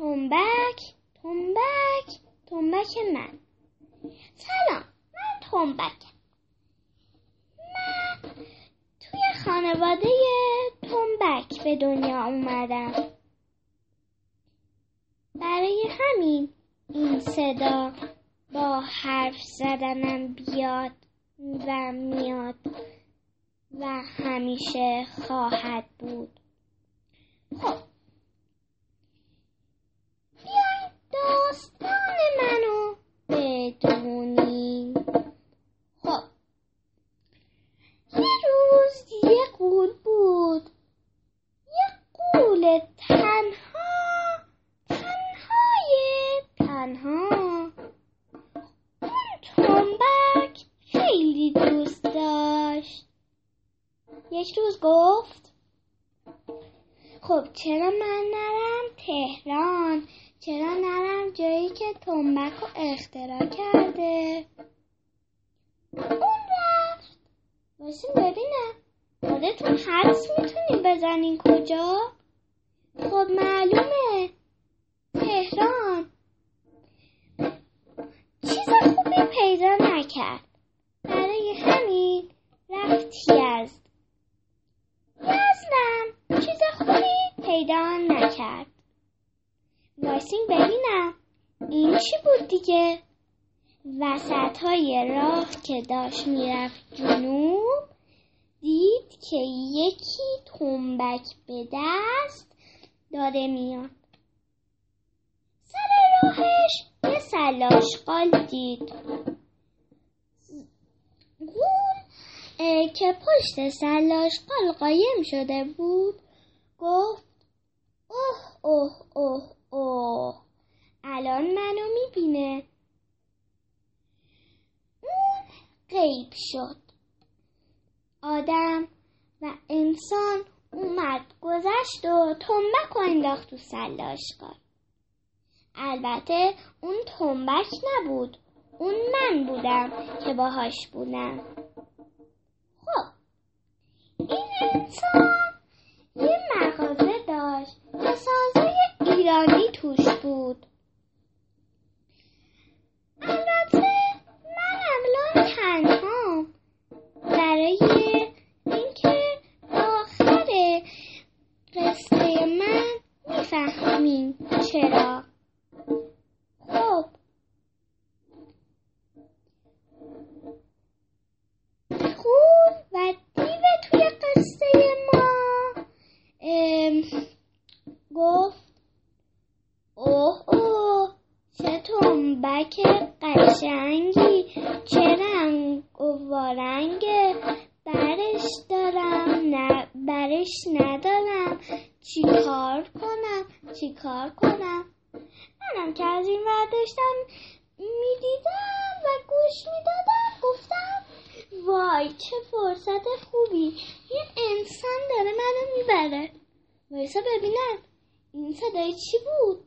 تنبک تنبک تنبک من. سلام من تنبکم. من توی خانواده تنبک به دنیا اومدم. برای همین این صدا با حرف زدنم بیاد و میاد و همیشه خواهد بود. خب قول تنها تنهای تنها. اون تنبک خیلی دوست داشت. یک روز گفت خب چرا من نرم تهران؟ چرا نرم جایی که تنبک رو اختراع کرده؟ اون رفت. باشین ببینم خودتون حدس می‌تونین بزنین کجا؟ خب معلومه. تهران. چیز خوبی پیدا نکرد. برای همین رفت یزد یزدم چیز خوبی پیدا نکرد. وایسین ببینم این چی بود دیگه. وسط های راه که داشت می‌رفت جنوب دید که یکی تنبک به دست داره میاد. سر راهش یه سلاشقال دید. غول که پشت سلاشقال قایم شده بود. گفت اوه اوه اوه اوه. الان منو می‌بینه. اون غیب شد. آدم و انسان اومد گذشت و تنبک و انداخت تو سلاشقال البته اون تنبک نبود اون من بودم که باهاش بودم. خب این انسان یه مغازه داشت که سازه ایرانی توش بود. می‌فهمین چرا؟ خب. خون و دیو توی قصه ما. گفت اوه اوه. چه تنبک قشنگی. چه رنگ و برش دارم نه برش ندارم. چی کار چی کار کنم؟ منم که از این ور داشتم می‌دیدم و گوش می‌دادم گفتم وای چه فرصت خوبی یه انسان داره منو می‌بره. وایسا ببینم این صدای چی بود؟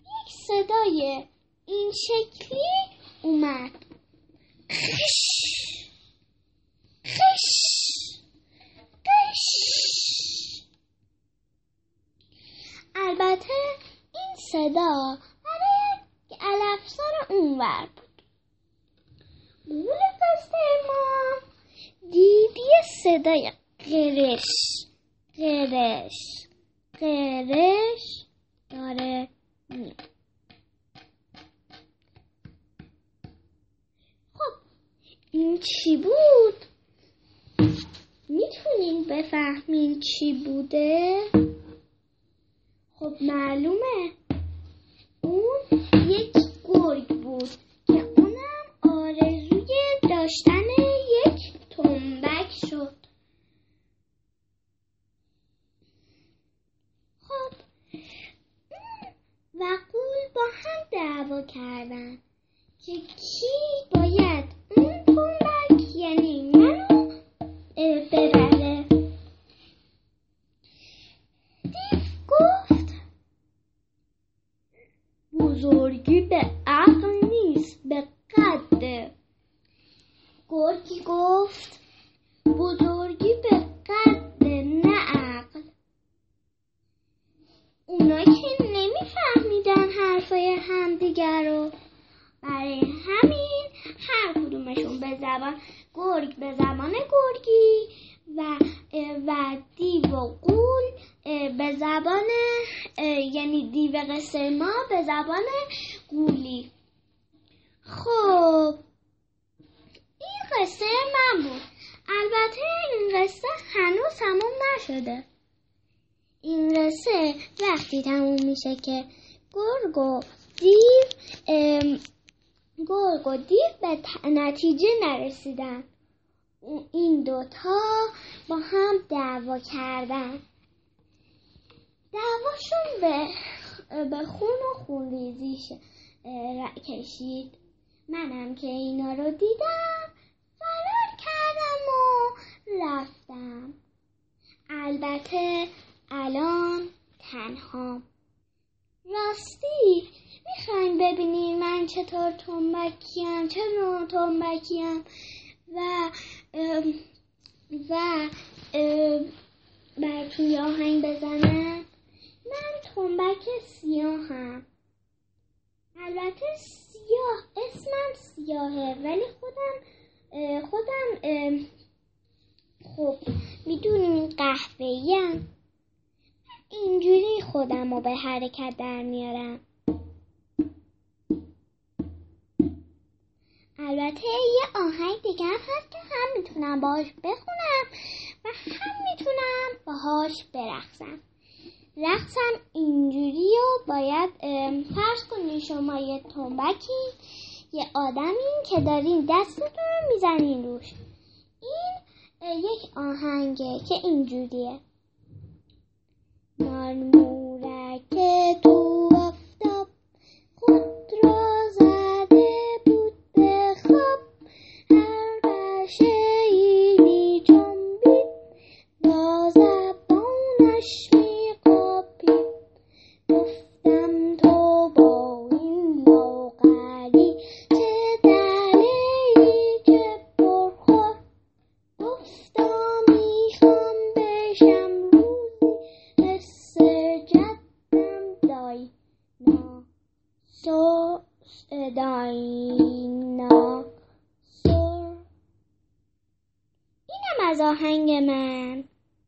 یک صدای این شکلی اومد خش خش خش البته این صدا. برای علفسار اونور بود. گول قصه ما دید یه صدای قرش؟ قرش. قرش داره خب این چی بود؟ می‌تونین بفهمین چی بوده؟ خب معلومه. که کی باید اون تنبک یعنی منو ببره. دیو گفت بزرگی به عقل نیست به قده گرگی گفت بزرگی به قد نه عقل. اونا که برای همین هر کدومشون به زبان گرگ به زبان گرگی و و دیو و قول به زبان یعنی دیو قصه ما به زبان گولی خب این قصه من بود. البته این قصه هنوز تموم نشده. این قصه وقتی تموم میشه که گرگ و دیو گرگ و دیو به نتیجه نرسیدن. این دوتا با هم دعوا کردن. دعواشون به, به خون و خونریزی کشید. منم که اینا رو دیدم فرار کردم و رفتم. البته الان تنها. راستی می‌خواین ببینین من چطور تنبکیم چه نوع تنبکیم و و براتون یه آهنگ بزنم. من تنبک سیاهم. البته سیاه اسمم سیاهه ولی خودم خودم خب می‌دونیم قهوه‌ایم اینجوری خودم رو به حرکت در میارم. البته یه آهنگ دیگه هست که هم می‌تونم باهاش بخونم و هم می‌تونم باهاش برقصم. رقصم اینجوری و باید فرض کنین شما یه تنبکی یه آدمی که دارین دستتون رو می‌زنین روش. این یک آهنگه که اینجوریه.